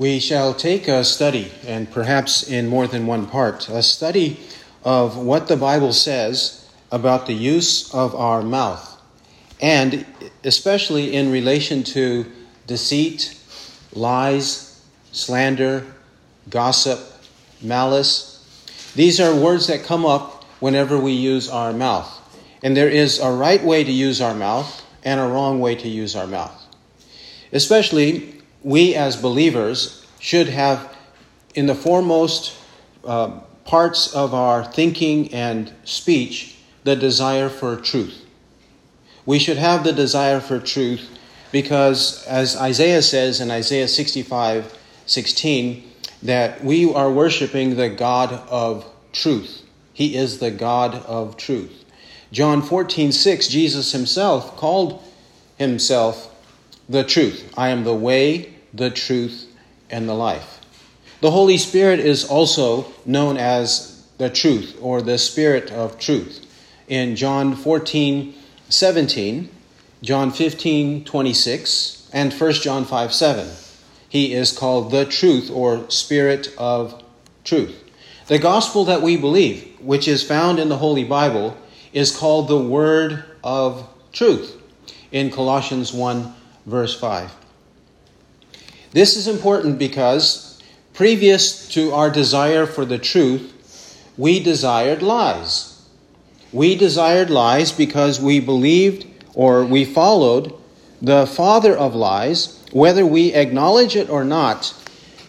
We shall take a study, and perhaps in more than one part, a study of what the Bible says about the use of our mouth, and especially in relation to deceit, lies, slander, gossip, malice. These are words that come up whenever we use our mouth. And there is a right way to use our mouth and a wrong way to use our mouth. Especially we as believers should have in the foremost uh, parts of our thinking and speech the desire for truth. We should have the desire for truth because, as Isaiah says in Isaiah 65 16, that we are worshiping the God of truth. He is the God of truth. John 14 6, Jesus himself called himself the truth. I am the way, the truth, and the life. The Holy Spirit is also known as the truth or the Spirit of truth. In John 14, 17, John 15, 26, and 1 John 5, 7, he is called the truth or Spirit of truth. The gospel that we believe, which is found in the Holy Bible, is called the Word of truth in Colossians 1 verse 5. This is important because previous to our desire for the truth, we desired lies. We desired lies because we believed or we followed the father of lies, whether we acknowledge it or not.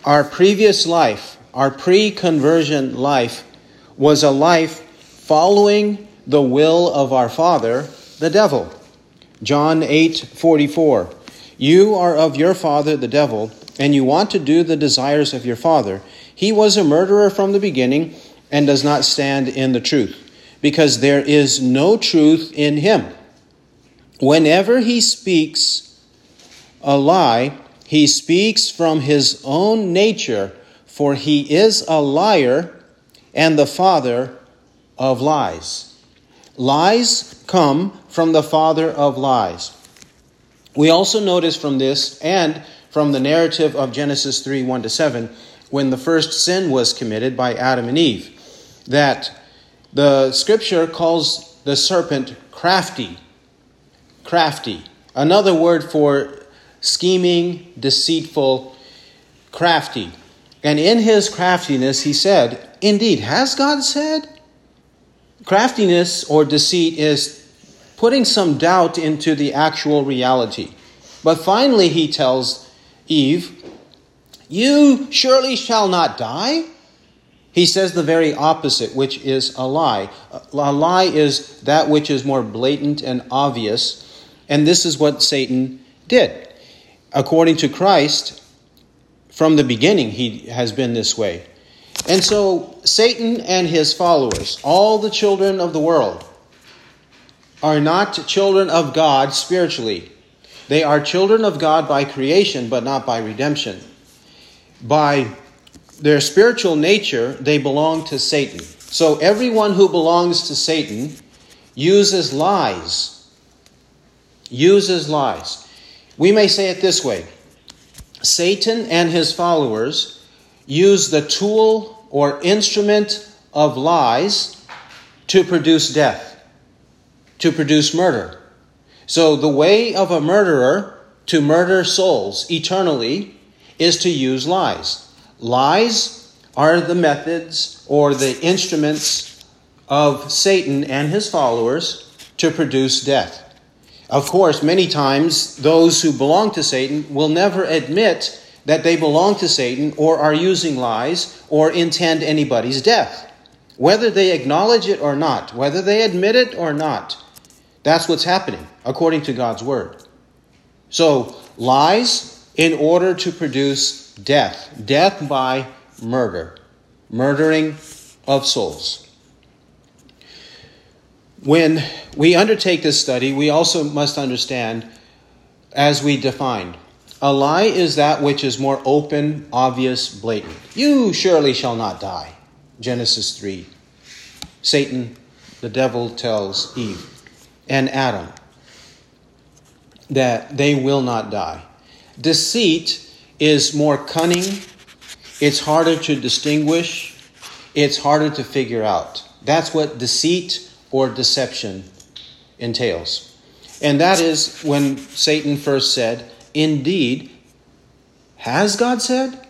Our previous life, our pre conversion life, was a life following the will of our father, the devil. John 8 44. You are of your father, the devil, and you want to do the desires of your father. He was a murderer from the beginning and does not stand in the truth, because there is no truth in him. Whenever he speaks a lie, he speaks from his own nature, for he is a liar and the father of lies. Lies come from the father of lies. We also notice from this and from the narrative of Genesis 3 1 to 7, when the first sin was committed by Adam and Eve, that the scripture calls the serpent crafty. Crafty. Another word for scheming, deceitful, crafty. And in his craftiness, he said, Indeed, has God said? Craftiness or deceit is putting some doubt into the actual reality. But finally, he tells Eve, You surely shall not die. He says the very opposite, which is a lie. A lie is that which is more blatant and obvious, and this is what Satan did. According to Christ, from the beginning, he has been this way. And so, Satan and his followers, all the children of the world, are not children of God spiritually. They are children of God by creation, but not by redemption. By their spiritual nature, they belong to Satan. So everyone who belongs to Satan uses lies. Uses lies. We may say it this way Satan and his followers use the tool or instrument of lies to produce death to produce murder. So, the way of a murderer to murder souls eternally is to use lies. Lies are the methods or the instruments of Satan and his followers to produce death. Of course, many times those who belong to Satan will never admit that they belong to Satan or are using lies or intend anybody's death. Whether they acknowledge it or not, whether they admit it or not, that's what's happening according to God's word. So, lies in order to produce death, death by murder, murdering of souls. When we undertake this study, we also must understand, as we defined, a lie is that which is more open, obvious, blatant. You surely shall not die. Genesis 3. Satan, the devil, tells Eve and Adam that they will not die. Deceit is more cunning, it's harder to distinguish, it's harder to figure out. That's what deceit or deception entails. And that is when Satan first said, Indeed, has God said,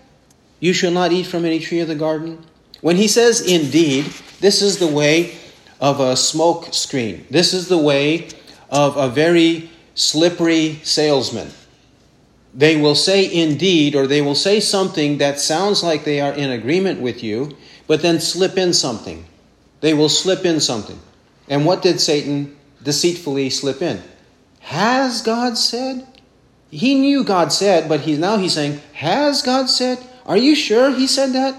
You shall not eat from any tree of the garden? When he says indeed, this is the way of a smoke screen. This is the way of a very slippery salesman. They will say indeed, or they will say something that sounds like they are in agreement with you, but then slip in something. They will slip in something. And what did Satan deceitfully slip in? Has God said? He knew God said, but he's now he's saying, Has God said? Are you sure he said that?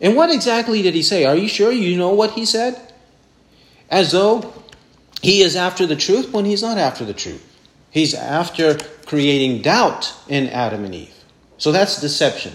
And what exactly did he say? Are you sure you know what he said? As though he is after the truth when he's not after the truth. He's after creating doubt in Adam and Eve. So that's deception.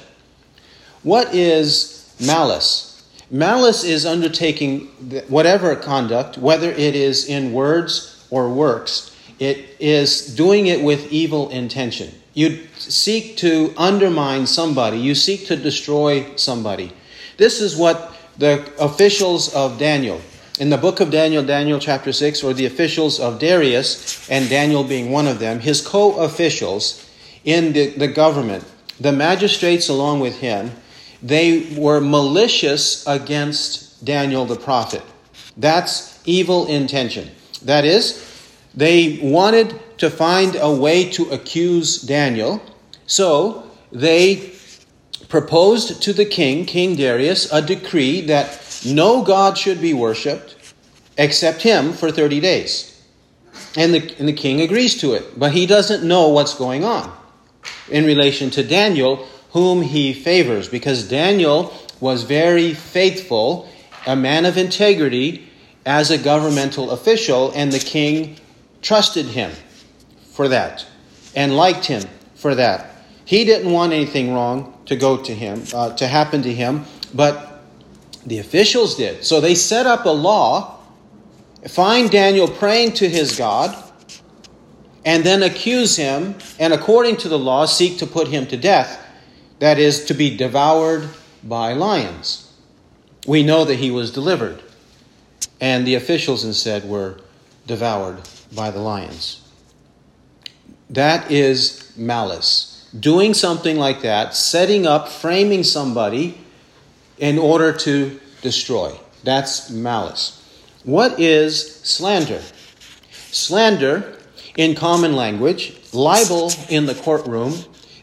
What is malice? Malice is undertaking whatever conduct, whether it is in words or works, it is doing it with evil intention. You seek to undermine somebody, you seek to destroy somebody. This is what the officials of Daniel, in the book of Daniel, Daniel chapter 6, or the officials of Darius, and Daniel being one of them, his co officials in the, the government, the magistrates along with him, they were malicious against Daniel the prophet. That's evil intention. That is, they wanted to find a way to accuse Daniel, so they proposed to the king, King Darius, a decree that no god should be worshipped except him for 30 days. And the, and the king agrees to it, but he doesn't know what's going on in relation to Daniel, whom he favors, because Daniel was very faithful, a man of integrity as a governmental official, and the king trusted him for that and liked him for that. He didn't want anything wrong to go to him, uh, to happen to him, but the officials did. So they set up a law, find Daniel praying to his God, and then accuse him, and according to the law, seek to put him to death. That is, to be devoured by lions. We know that he was delivered, and the officials instead were devoured by the lions. That is malice doing something like that, setting up, framing somebody in order to destroy. That's malice. What is slander? Slander, in common language, libel in the courtroom,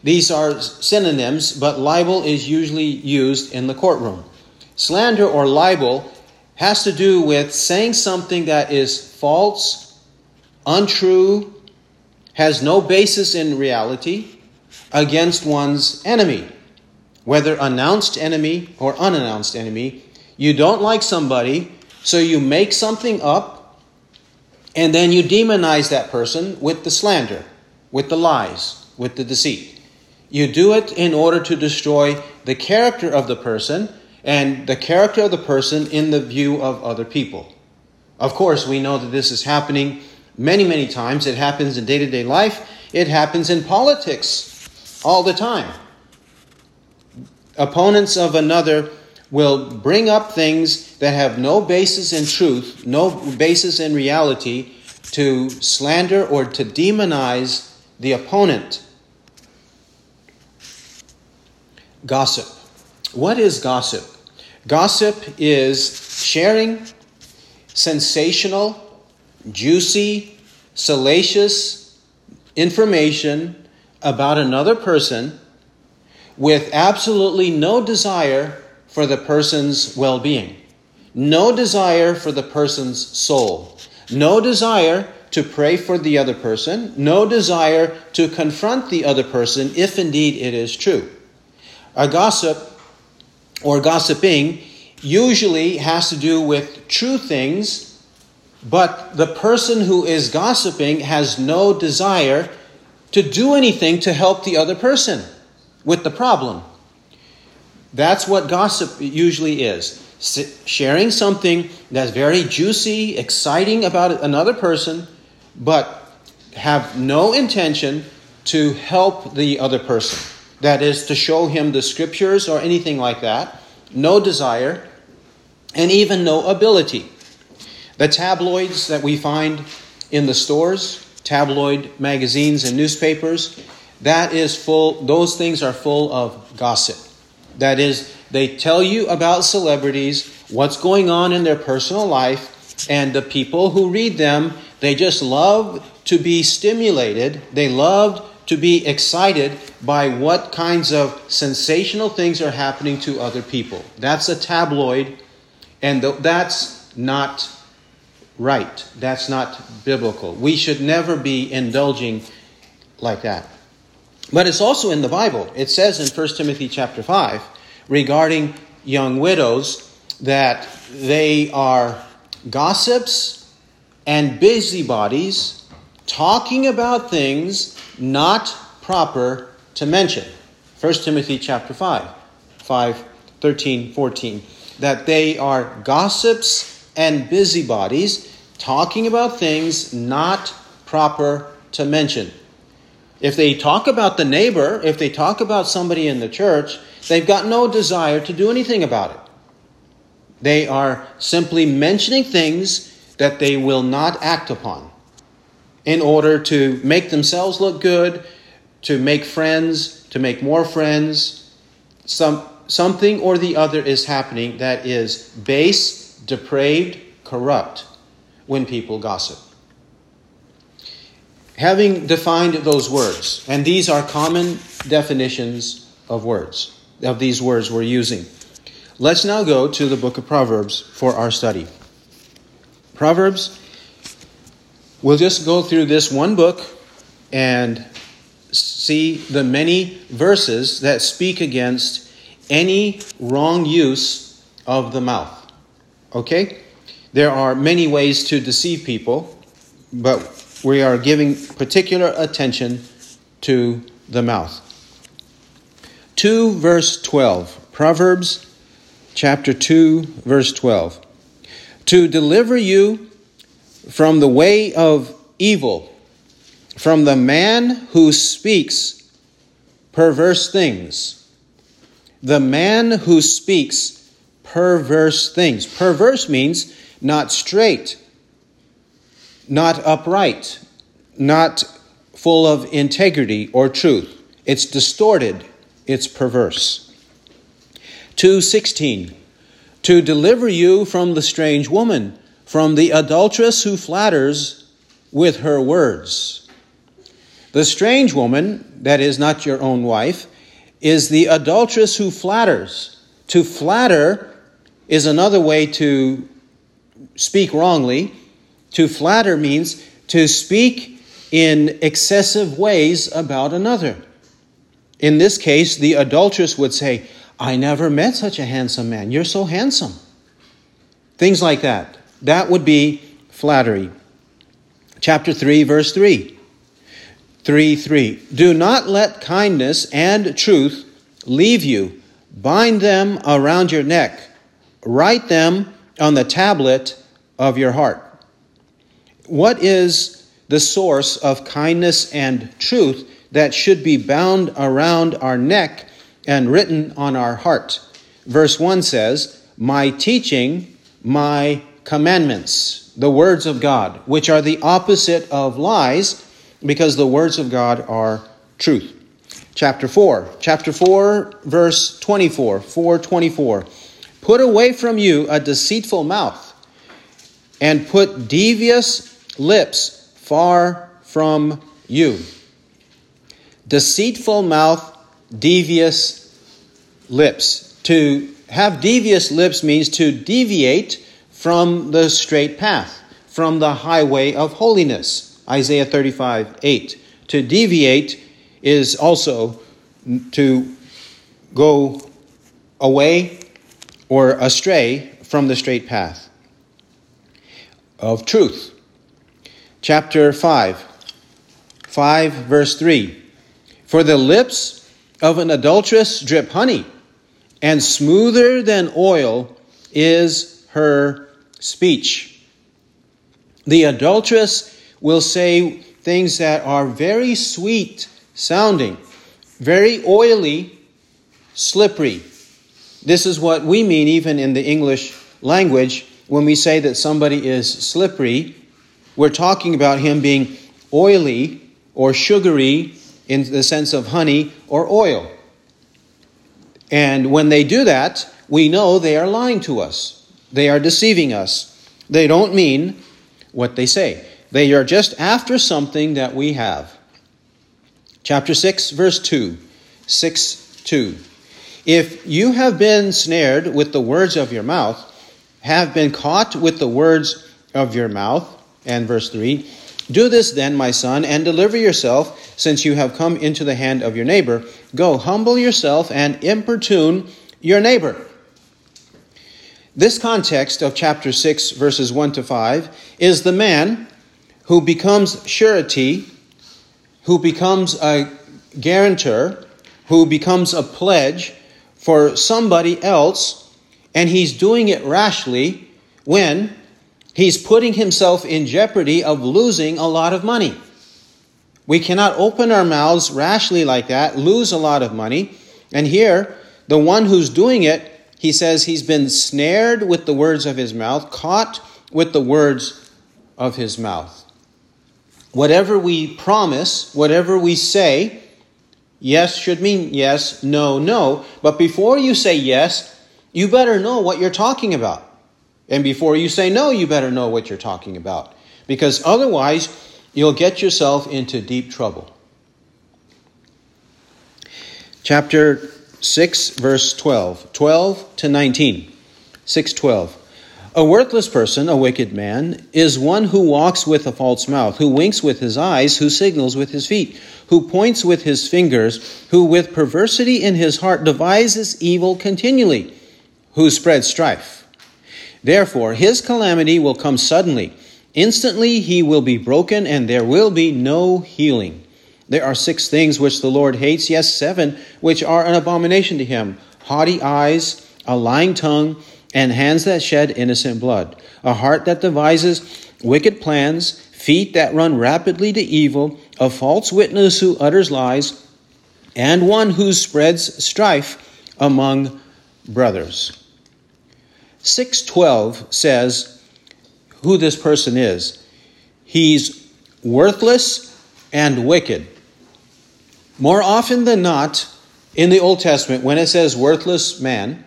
these are synonyms, but libel is usually used in the courtroom. Slander or libel has to do with saying something that is false, untrue, has no basis in reality, against one's enemy, whether announced enemy or unannounced enemy. You don't like somebody, so you make something up, and then you demonize that person with the slander, with the lies, with the deceit. You do it in order to destroy the character of the person and the character of the person in the view of other people. Of course, we know that this is happening many, many times. It happens in day to day life, it happens in politics all the time. Opponents of another will bring up things that have no basis in truth, no basis in reality, to slander or to demonize the opponent. Gossip. What is gossip? Gossip is sharing sensational, juicy, salacious information about another person with absolutely no desire for the person's well being, no desire for the person's soul, no desire to pray for the other person, no desire to confront the other person if indeed it is true. A gossip or gossiping usually has to do with true things, but the person who is gossiping has no desire to do anything to help the other person with the problem. That's what gossip usually is sharing something that's very juicy, exciting about another person, but have no intention to help the other person. that is, to show him the scriptures or anything like that, no desire, and even no ability. The tabloids that we find in the stores, tabloid magazines and newspapers, that is full, those things are full of gossip. That is, they tell you about celebrities, what's going on in their personal life, and the people who read them, they just love to be stimulated. They love to be excited by what kinds of sensational things are happening to other people. That's a tabloid, and that's not right. That's not biblical. We should never be indulging like that. But it's also in the Bible. It says in 1 Timothy chapter 5 regarding young widows that they are gossips and busybodies talking about things not proper to mention. 1 Timothy chapter 5, 5, 13, 14. That they are gossips and busybodies talking about things not proper to mention. If they talk about the neighbor, if they talk about somebody in the church, they've got no desire to do anything about it. They are simply mentioning things that they will not act upon in order to make themselves look good, to make friends, to make more friends. Some, something or the other is happening that is base, depraved, corrupt when people gossip having defined those words, and these are common definitions of words, of these words we're using, let's now go to the book of Proverbs for our study. Proverbs, we'll just go through this one book and see the many verses that speak against any wrong use of the mouth. Okay? There are many ways to deceive people, but we are giving particular attention to the mouth. 2 verse 12. Proverbs chapter 2 verse 12. To deliver you from the way of evil, from the man who speaks perverse things. The man who speaks perverse things. Perverse means not straight not upright, not full of integrity or truth. It's distorted, it's perverse. 216 To deliver you from the strange woman, from the adulteress who flatters with her words. The strange woman, that is not your own wife, is the adulteress who flatters. To flatter is another way to speak wrongly to flatter means to speak in excessive ways about another. In this case, the adulteress would say, I never met such a handsome man. You're so handsome. Things like that. That would be flattery. Chapter 3, verse 3. 3 3. Do not let kindness and truth leave you. Bind them around your neck. Write them on the tablet of your heart. What is the source of kindness and truth that should be bound around our neck and written on our heart? Verse 1 says, My teaching, my commandments, the words of God, which are the opposite of lies, because the words of God are truth. Chapter 4, chapter 4, verse 24, 424. Put away from you a deceitful mouth and put devious lips far from you. Deceitful mouth, devious lips. To have devious lips means to deviate from the straight path, from the highway of holiness. Isaiah 35 8. To deviate is also to go away or astray from the straight path of truth chapter 5, 5 verse 3. For the lips of an adulteress drip honey, and smoother than oil is her speech. The adulteress will say things that are very sweet sounding, very oily, slippery. This is what we mean even in the English language when we say that somebody is slippery. We're talking about him being oily or sugary in the sense of honey or oil. And when they do that, we know they are lying to us. They are deceiving us. They don't mean what they say. They are just after something that we have. Chapter 6, verse 2. 6 2. If you have been snared with the words of your mouth, have been caught with the words of your mouth, and verse 3, do this then, my son, and deliver yourself, since you have come into the hand of your neighbor. Go, humble yourself, and importune your neighbor. This context of chapter 6, verses 1 to 5, is the man who becomes surety, who becomes a guarantor, who becomes a pledge for somebody else, and he's doing it rashly when He's putting himself in jeopardy of losing a lot of money. We cannot open our mouths rashly like that, lose a lot of money. And here, the one who's doing it, he says he's been snared with the words of his mouth, caught with the words of his mouth. Whatever we promise, whatever we say, yes should mean yes, no, no. But before you say yes, you better know what you're talking about. And before you say no, you better know what you're talking about. Because otherwise, you'll get yourself into deep trouble. Chapter 6, verse 12. 12 to 19. 612. A worthless person, a wicked man, is one who walks with a false mouth, who winks with his eyes, who signals with his feet, who points with his fingers, who with perversity in his heart devises evil continually, who spreads strife Therefore, his calamity will come suddenly. Instantly he will be broken, and there will be no healing. There are six things which the Lord hates, yes, seven, which are an abomination to him haughty eyes, a lying tongue, and hands that shed innocent blood, a heart that devises wicked plans, feet that run rapidly to evil, a false witness who utters lies, and one who spreads strife among brothers. 612 says who this person is. He's worthless and wicked. More often than not, in the Old Testament, when it says worthless man,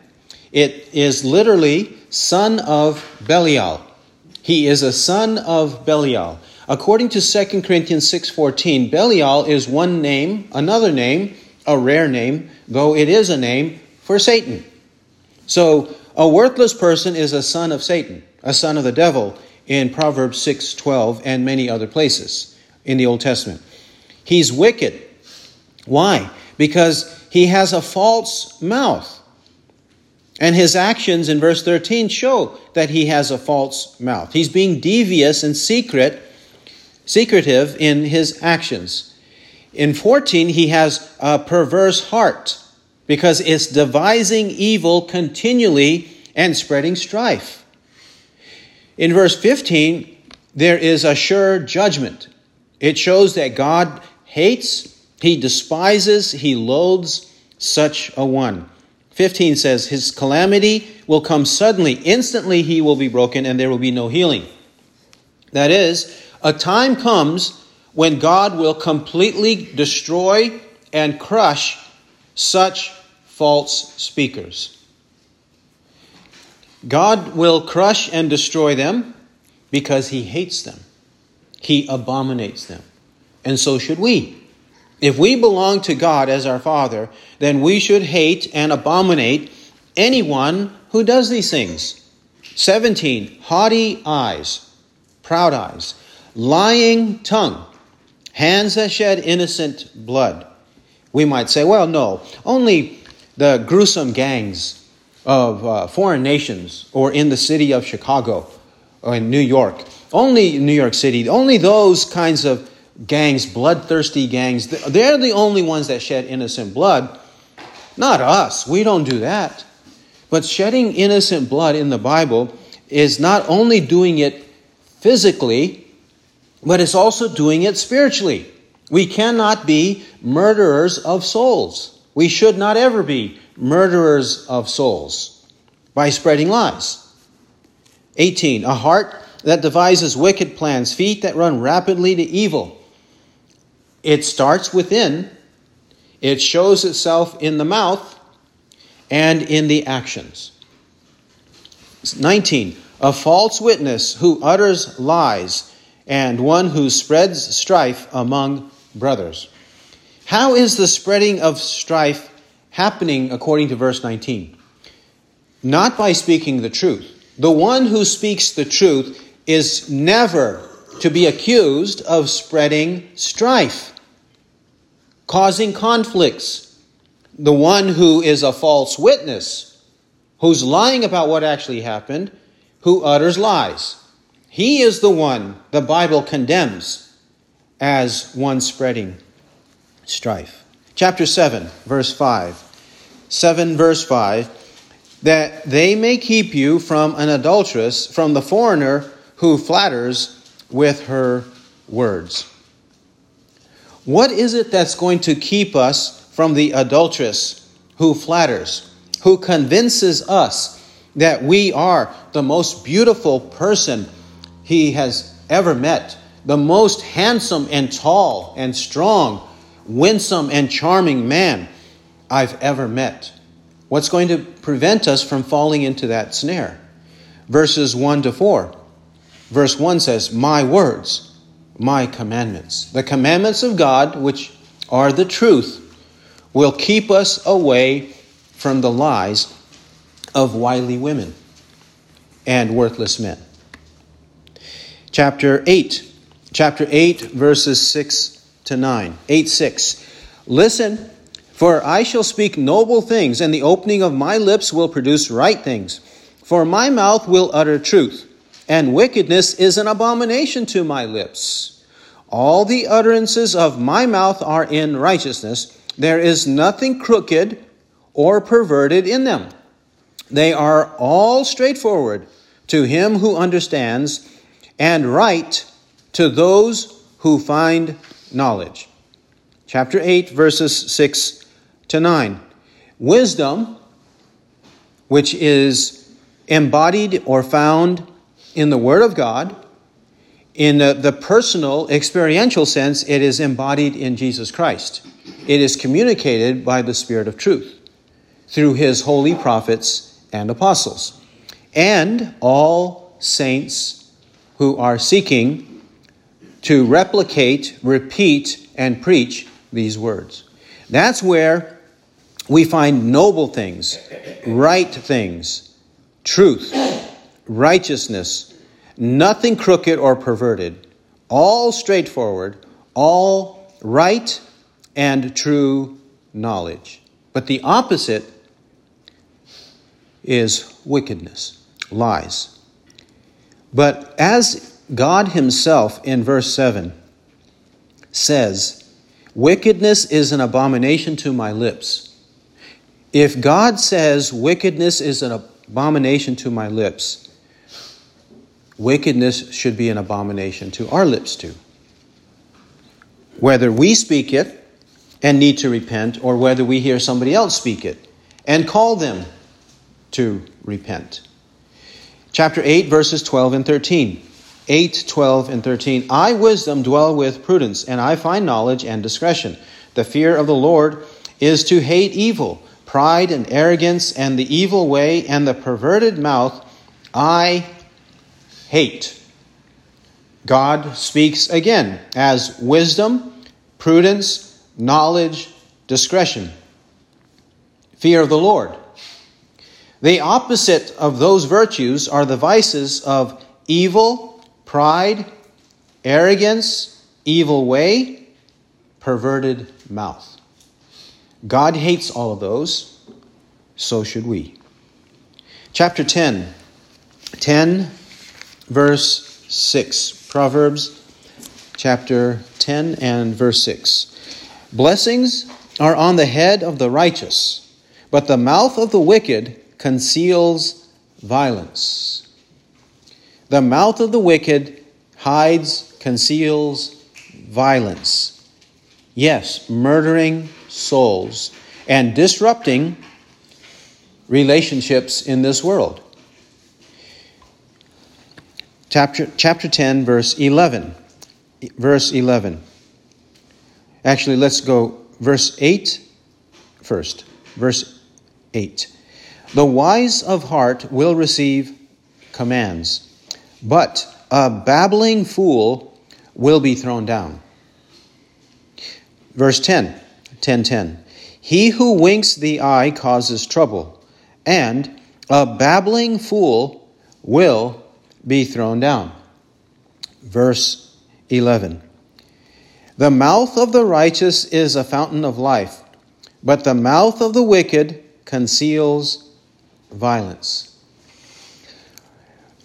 it is literally son of Belial. He is a son of Belial. According to 2 Corinthians 6:14, Belial is one name, another name, a rare name, though it is a name for Satan. So a worthless person is a son of Satan, a son of the devil in Proverbs 6:12 and many other places in the Old Testament. He's wicked. Why? Because he has a false mouth. And his actions in verse 13 show that he has a false mouth. He's being devious and secret, secretive in his actions. In 14, he has a perverse heart because it's devising evil continually and spreading strife. In verse 15, there is a sure judgment. It shows that God hates, he despises, he loathes such a one. 15 says, His calamity will come suddenly. Instantly he will be broken, and there will be no healing. That is, a time comes when God will completely destroy and crush such false speakers. God will crush and destroy them because he hates them. He abominates them. And so should we. If we belong to God as our Father, then we should hate and abominate anyone who does these things. 17. Haughty eyes, proud eyes, lying tongue, hands that shed innocent blood. We might say, well, no, only the gruesome gangs of uh, foreign nations or in the city of Chicago or in New York. Only New York City, only those kinds of gangs, bloodthirsty gangs, they're the only ones that shed innocent blood. Not us. We don't do that. But shedding innocent blood in the Bible is not only doing it physically, but it's also doing it spiritually. We cannot be murderers of souls. We should not ever be murderers of souls by spreading lies. 18. A heart that devises wicked plans, feet that run rapidly to evil. It starts within, it shows itself in the mouth and in the actions. 19. A false witness who utters lies and one who spreads strife among brothers. How is the spreading of strife happening according to verse 19? Not by speaking the truth. The one who speaks the truth is never to be accused of spreading strife, causing conflicts. The one who is a false witness, who's lying about what actually happened, who utters lies. He is the one the Bible condemns as one spreading strife. Chapter 7, verse 5. 7, verse 5 that they may keep you from an adulteress, from the foreigner who flatters with her words. What is it that's going to keep us from the adulteress who flatters, who convinces us that we are the most beautiful person he has ever met, the most handsome and tall and strong, winsome and charming man I've ever met? What's going to prevent us from falling into that snare? Verses 1 to 4. Verse 1 says, My words, my commandments. The commandments of God, which are the truth, will keep us away from the lies of wily women and worthless men. Chapter 8. Chapter 8, verses 6 to 9. 8 6. Listen, for I shall speak noble things, and the opening of my lips will produce right things. For my mouth will utter truth and wickedness is an abomination to my lips. All the utterances of my mouth are in righteousness. There is nothing crooked or perverted in them. They are all straightforward to him who understands, and right to those who find knowledge. Chapter 8, verses 6 to 9. Wisdom, which is embodied or found in the Word of God. In the, the, personal, experiential sense, it is embodied in Jesus Christ. It is communicated by the Spirit of truth through His holy prophets and apostles, and all saints who are seeking to replicate, repeat, and preach these words. That's where we find noble things, right things, truth righteousness, nothing crooked or perverted, all straightforward, all right and true knowledge. But the opposite is wickedness, lies. But as God Himself in verse 7 says, Wickedness is an abomination to my lips. If God says wickedness is an abomination to my lips, wickedness should be an abomination to our lips too. Whether we speak it and need to repent, or whether we hear somebody else speak it and call them to repent. Chapter 8, verses 12 and 13. 8, 12, and 13. I, wisdom, dwell with prudence, and I find knowledge and discretion. The fear of the Lord is to hate evil, pride and arrogance, and the evil way, and the perverted mouth. I hate. God speaks again as wisdom, prudence, knowledge, discretion, fear of the Lord. The opposite of those virtues are the vices of evil, pride, arrogance, evil way, perverted mouth. God hates all of those, so should we. Chapter 10. 10 verse 6. Proverbs chapter 10 and verse 6. Blessings are on the head of the righteous, but the mouth of the wicked conceals violence. The mouth of the wicked hides, conceals violence. Yes, murdering souls and disrupting relationships in this world. Chapter, chapter 10, verse 11. Verse 11. Actually, let's go verse 8 first. Verse 8. The wise of heart will receive commands, but a babbling fool will be thrown down. Verse 10, 10, 10. He who winks the eye causes trouble, and a babbling fool will be thrown down. Verse 11. The mouth of the righteous is a fountain of life, but the mouth of the wicked conceals violence.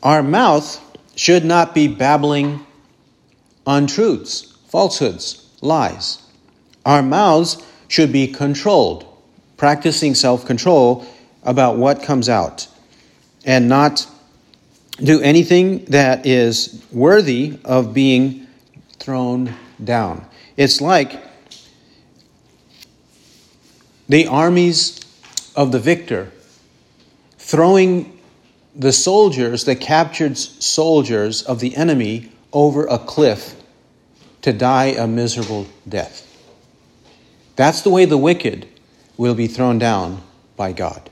Our mouth should not be babbling untruths, falsehoods, lies. Our mouths should be controlled, practicing self control about what comes out, and not do anything that is worthy of being thrown down. It's like the armies of the victor throwing the soldiers, the captured soldiers of the enemy, over a cliff to die a miserable death. That's the way the wicked will be thrown down by God.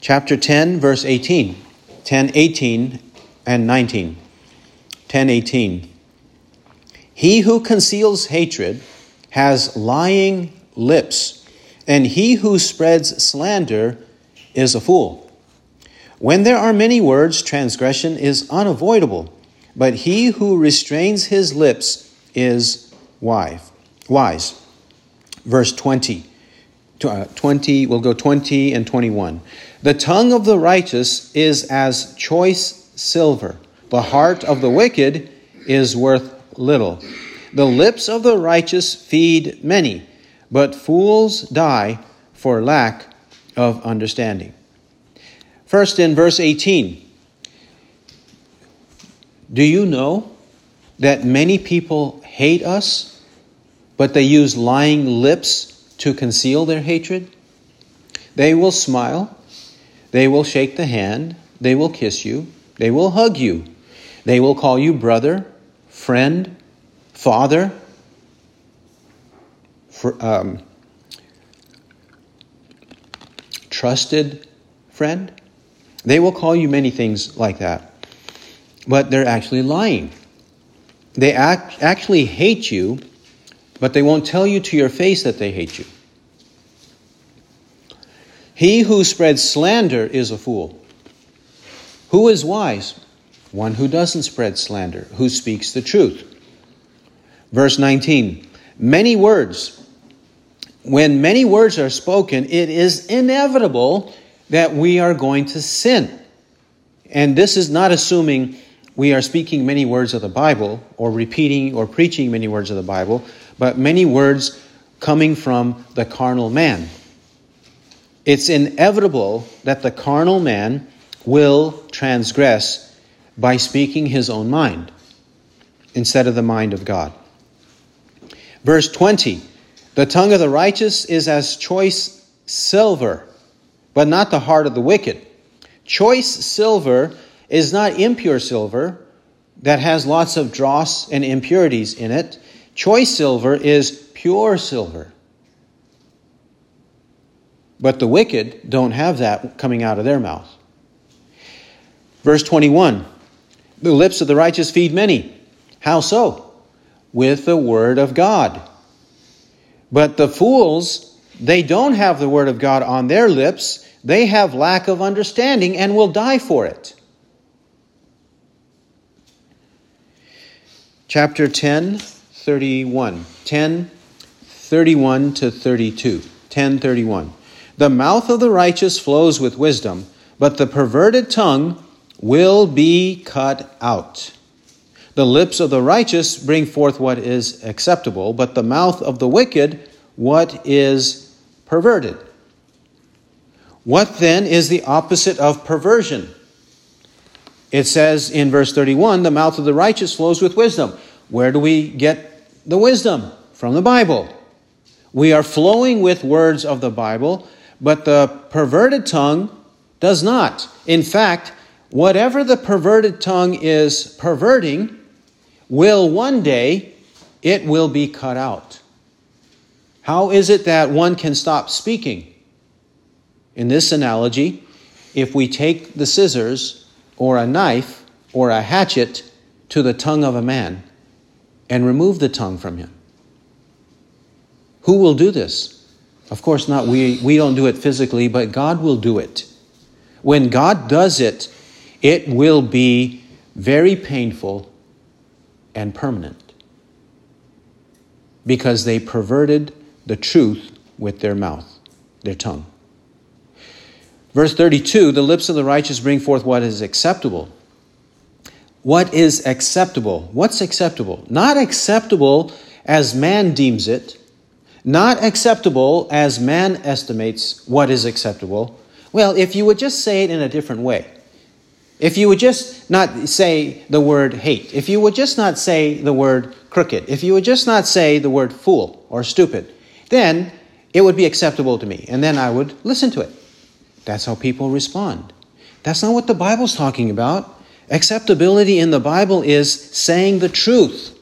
Chapter 10, verse 18. 10, 18, and 19. 10, 18. He who conceals hatred has lying lips, and he who spreads slander is a fool. When there are many words, transgression is unavoidable, but he who restrains his lips is wise. Wise. Verse 20. Uh, 20, we'll go 20 and 21. The tongue of the righteous is as choice silver, the heart of the wicked is worth little. The lips of the righteous feed many, but fools die for lack of understanding. First, in verse 18, do you know that many people hate us, but they use lying lips to conceal their hatred? They will smile, they will shake the hand, they will kiss you, they will hug you, they will call you brother, friend, father, for, um, trusted friend. They will call you many things like that, but they're actually lying. They act, actually hate you, but they won't tell you to your face that they hate you. He who spreads slander is a fool. Who is wise? One who doesn't spread slander, who speaks the truth. Verse 19 Many words when many words are spoken, it is inevitable that we are going to sin. And this is not assuming we are speaking many words of the Bible or repeating or preaching many words of the Bible, but many words coming from the carnal man. It's inevitable that the carnal man will transgress by speaking his own mind instead of the mind of God. Verse 20 the tongue of the righteous is as choice silver, but not the heart of the wicked. Choice silver is not impure silver that has lots of dross and impurities in it. Choice silver is pure silver. But the wicked don't have that coming out of their mouth. Verse 21 The lips of the righteous feed many. How so? With the word of God. But the fools, they don't have the word of God on their lips. They have lack of understanding and will die for it. Chapter 10, 31. 10, 31 to 32. 10, 31. The mouth of the righteous flows with wisdom, but the perverted tongue will be cut out. The lips of the righteous bring forth what is acceptable, but the mouth of the wicked what is perverted. What then is the opposite of perversion? It says in verse 31 the mouth of the righteous flows with wisdom. Where do we get the wisdom? from the Bible. We are flowing with words of the Bible, but the perverted tongue does not. In fact, whatever the perverted tongue is perverting will one day it will be cut out. How is it that one can stop speaking? In this analogy, if we take the scissors or a knife or a hatchet to the tongue of a man and remove the tongue from him, who will do this? Of course, not we. We don't do it physically, but God will do it. When God does it, it will be very painful and permanent because they perverted the truth with their mouth, their tongue. Verse 32 the lips of the righteous bring forth what is acceptable. What is acceptable? What's acceptable? Not acceptable as man deems it, not acceptable as man estimates what is acceptable. Well, if you would just say it in a different way, if you would just not say the word hate, if you would just not say the word crooked, if you would just not say the word fool or stupid, then it would be acceptable to me, and then I would listen to it. That's how people respond. That's not what the Bible's talking about. Acceptability in the Bible is saying the truth,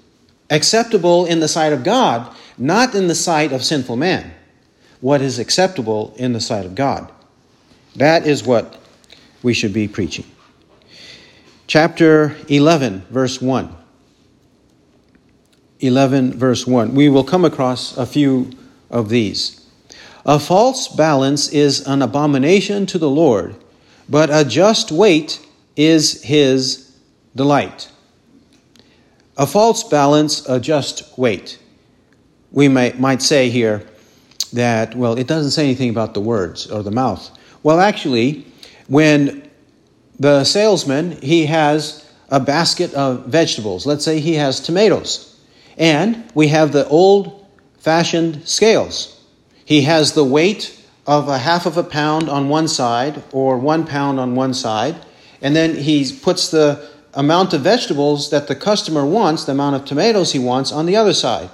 acceptable in the sight of God, not in the sight of sinful man. What is acceptable in the sight of God? That is what we should be preaching. Chapter 11, verse 1. 11, verse 1. We will come across a few of these. A false balance is an abomination to the Lord, but a just weight is his delight. A false balance, a just weight. We might, might say here that, well, it doesn't say anything about the words or the mouth. Well, actually, when the salesman, he has a basket of vegetables. Let's say he has tomatoes. And we have the old fashioned scales. He has the weight of a half of a pound on one side or one pound on one side, and then he puts the amount of vegetables that the customer wants, the amount of tomatoes he wants, on the other side.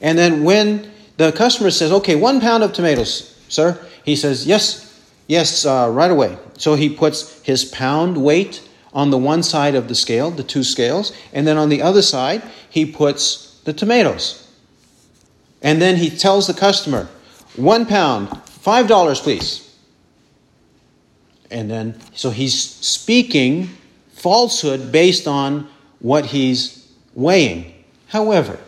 And then when the customer says, okay, one pound of tomatoes, sir, he says, yes, yes, uh, right away. So he puts his pound weight on the one side of the scale, the two scales, and then on the other side, he puts the tomatoes. And then he tells the customer, one pound, five dollars, please. And then, so he's speaking falsehood based on what he's weighing. However,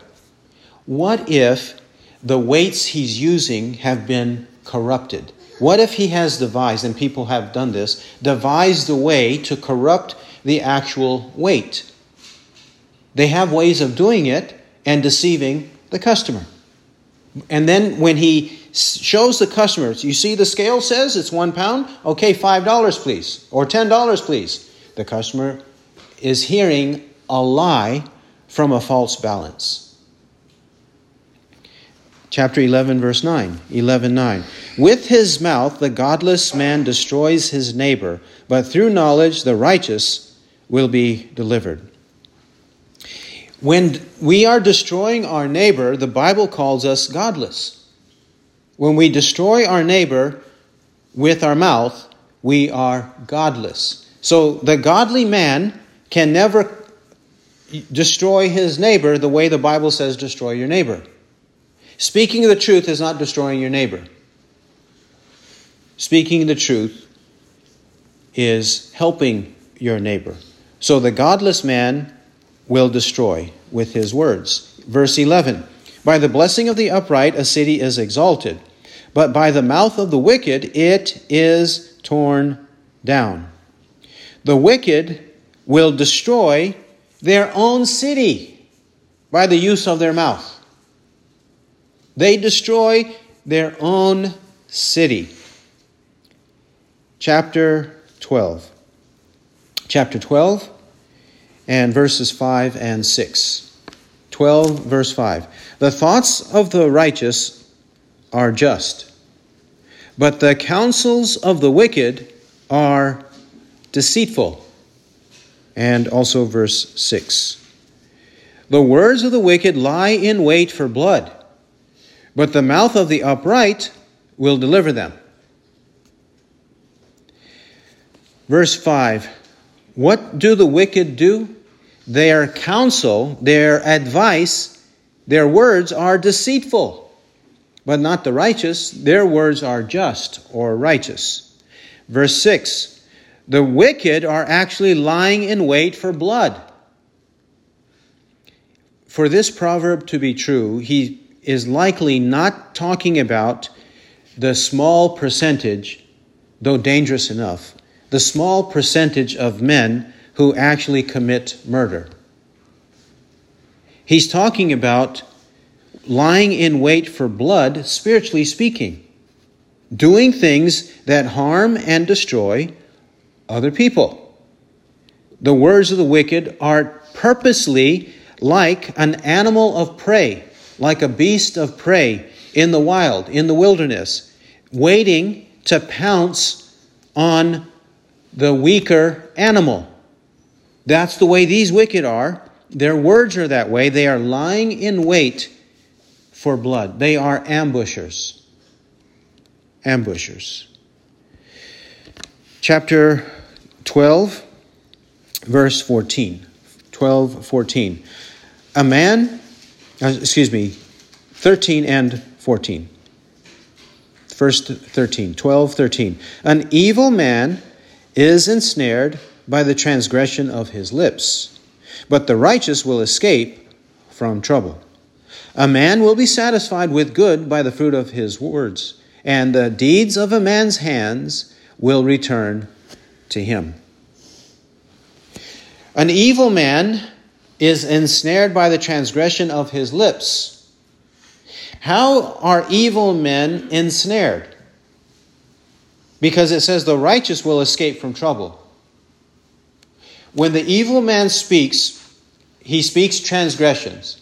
what if the weights he's using have been corrupted? What if he has devised, and people have done this, devised a way to corrupt the actual weight? They have ways of doing it and deceiving the customer. And then when he shows the customers, you see the scale says it's one pound? Okay, $5 please, or $10 please. The customer is hearing a lie from a false balance. Chapter 11, verse 9. 11, 9. With his mouth the godless man destroys his neighbor, but through knowledge the righteous will be delivered. When we are destroying our neighbor, the Bible calls us godless. When we destroy our neighbor with our mouth, we are godless. So the godly man can never destroy his neighbor the way the Bible says destroy your neighbor. Speaking the truth is not destroying your neighbor. Speaking the truth is helping your neighbor. So the godless man will destroy with his words. Verse 11 By the blessing of the upright, a city is exalted, but by the mouth of the wicked, it is torn down. The wicked will destroy their own city by the use of their mouth. They destroy their own city. Chapter 12. Chapter 12 and verses 5 and 6. 12, verse 5. The thoughts of the righteous are just, but the counsels of the wicked are deceitful. And also verse 6. The words of the wicked lie in wait for blood, but the mouth of the upright will deliver them. Verse 5 What do the wicked do? Their counsel, their advice, their words are deceitful. But not the righteous, their words are just or righteous. Verse 6 The wicked are actually lying in wait for blood. For this proverb to be true, he is likely not talking about the small percentage, though dangerous enough, the small percentage of men who actually commit murder. He's talking about lying in wait for blood, spiritually speaking, doing things that harm and destroy other people. The words of the wicked are purposely like an animal of prey, like a beast of prey in the wild, in the wilderness, waiting to pounce on the weaker animal. That's the way these wicked are. Their words are that way. They are lying in wait for blood. They are ambushers. Ambushers. Chapter 12, verse 14. 12, 14. A man, uh, excuse me, 13 and 14. First 13, 12, 13. An evil man is ensnared by the transgression of his lips, but the righteous will escape from trouble. A man will be satisfied with good by the fruit of his words, and the deeds of a man's hands will return to him. An evil man is ensnared by the transgression of his lips. How are evil men ensnared? Because it says the righteous will escape from trouble. When the evil man speaks, he speaks transgressions.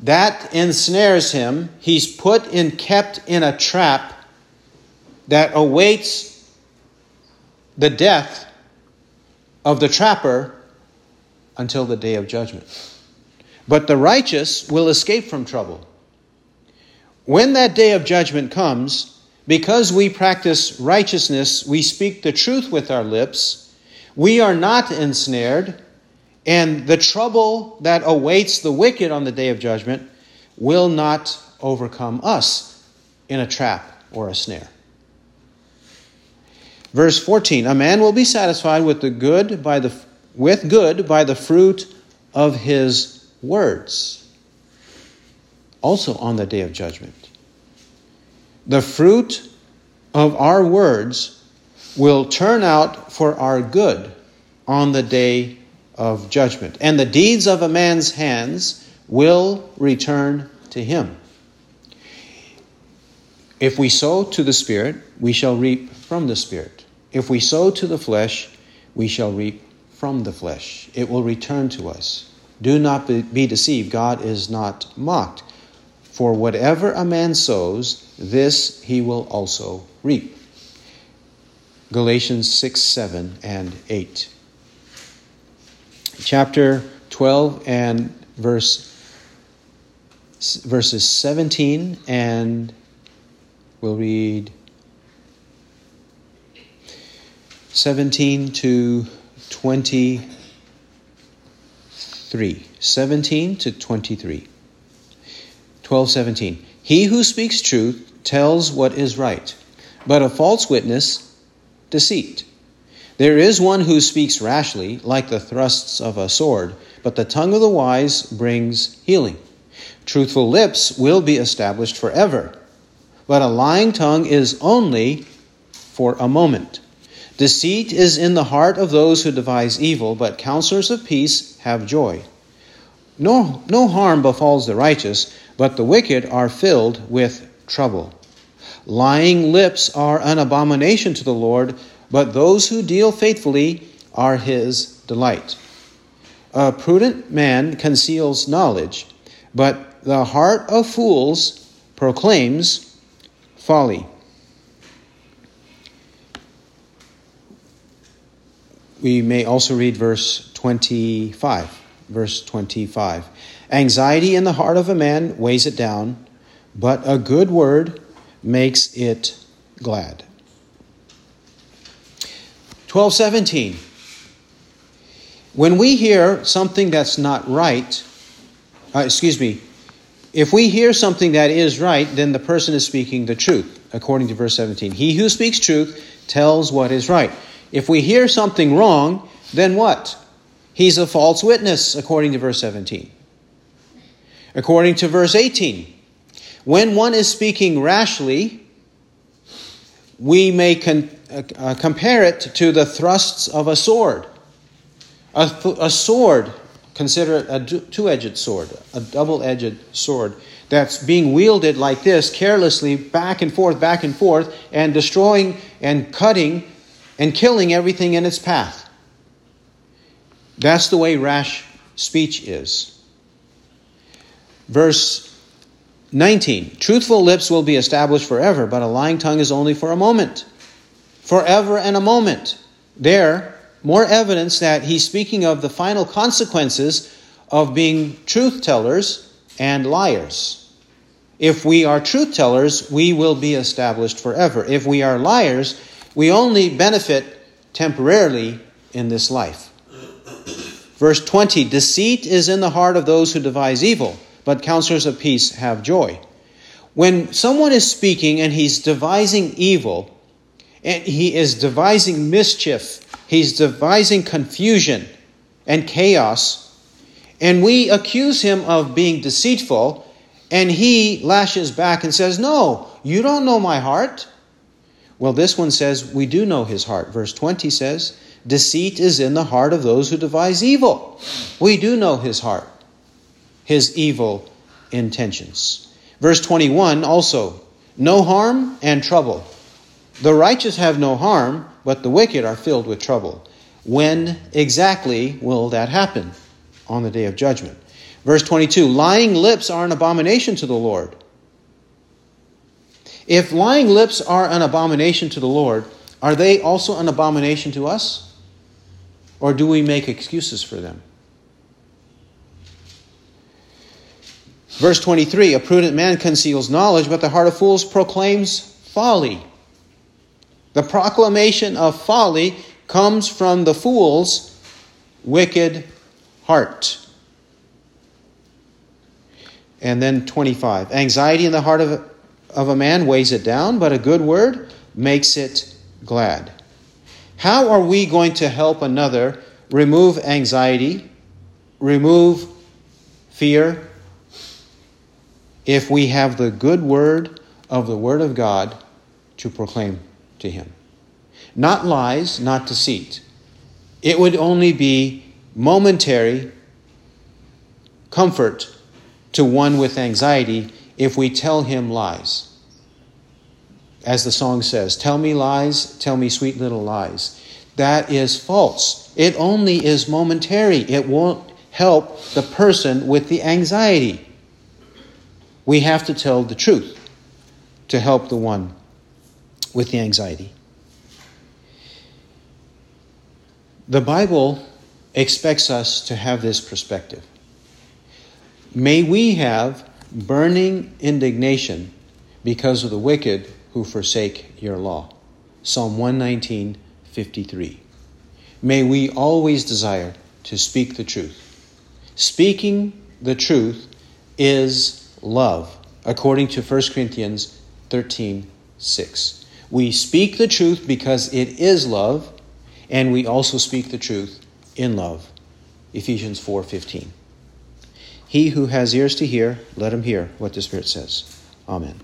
That ensnares him. He's put and kept in a trap that awaits the death of the trapper until the day of judgment. But the righteous will escape from trouble. When that day of judgment comes, because we practice righteousness, we speak the truth with our lips, we are not ensnared and the trouble that awaits the wicked on the day of judgment will not overcome us in a trap or a snare. Verse 14 A man will be satisfied with the good by the with good by the fruit of his words. Also on the day of judgment. The fruit of our words will turn out for our good on the day of judgment. And the deeds of a man's hands will return to him. If we sow to the Spirit, we shall reap from the Spirit. If we sow to the flesh, we shall reap from the flesh. It will return to us. Do not be deceived. God is not mocked. For whatever a man sows, this he will also reap. Galatians 6, 7, and 8 chapter 12 and verse verses 17 and we'll read 17 to 23 17 to 23 12 17 he who speaks truth tells what is right but a false witness deceit there is one who speaks rashly, like the thrusts of a sword, but the tongue of the wise brings healing. Truthful lips will be established forever, but a lying tongue is only for a moment. Deceit is in the heart of those who devise evil, but counselors of peace have joy. No, no harm befalls the righteous, but the wicked are filled with trouble. Lying lips are an abomination to the Lord but those who deal faithfully are his delight. A prudent man conceals knowledge, but the heart of fools proclaims folly. We may also read verse 25. Verse 25. Anxiety in the heart of a man weighs it down, but a good word makes it glad. 1217. When we hear something that's not right, uh, excuse me, if we hear something that is right, then the person is speaking the truth, according to verse 17. He who speaks truth tells what is right. If we hear something wrong, then what? He's a false witness, according to verse 17. According to verse 18, when one is speaking rashly, we may con- uh, uh compare it to the thrusts of a sword. A, th- a sword Consider it a two edged sword, a double edged sword that's being wielded like this, carelessly, back and forth, back and forth, and destroying and cutting and killing everything in its path. That's the way rash speech is. Verse 19 Truthful lips will be established forever, but a lying tongue is only for a moment. Forever and a moment. There, more evidence that he's speaking of the final consequences of being truth tellers and liars. If we are truth tellers, we will be established forever. If we are liars, we only benefit temporarily in this life. Verse 20 Deceit is in the heart of those who devise evil, but counselors of peace have joy. When someone is speaking and he's devising evil, and he is devising mischief He's devising confusion and chaos. And we accuse him of being deceitful, and he lashes back and says, No, you don't know my heart. Well, this one says, We do know his heart. Verse 20 says, Deceit is in the heart of those who devise evil. We do know his heart, his evil intentions. Verse 21 also, No harm and trouble. The righteous have no harm, but the wicked are filled with trouble. When exactly will that happen? On the day of judgment. Verse 22 Lying lips are an abomination to the Lord. If lying lips are an abomination to the Lord, are they also an abomination to us? Or do we make excuses for them? Verse 23 A prudent man conceals knowledge, but the heart of fools proclaims folly. The proclamation of folly comes from the fool's wicked heart. And then 25. Anxiety in the heart of, of a man weighs it down, but a good word makes it glad. How are we going to help another remove anxiety, remove fear, if we have the good word of the Word of God to proclaim to him. Not lies, not deceit. It would only be momentary comfort to one with anxiety if we tell him lies. As the song says, Tell me lies, tell me sweet little lies. That is false. It only is momentary. It won't help the person with the anxiety. We have to tell the truth to help the one with the anxiety. The Bible expects us to have this perspective. May we have burning indignation because of the wicked who forsake your law. Psalm 119, 53. May we always desire to speak the truth. Speaking the truth is love, according to 1 Corinthians 13, 6. We speak the truth because it is love, and we also speak the truth in love. Ephesians 4:15. He who has ears to hear, let him hear what the Spirit says. Amen.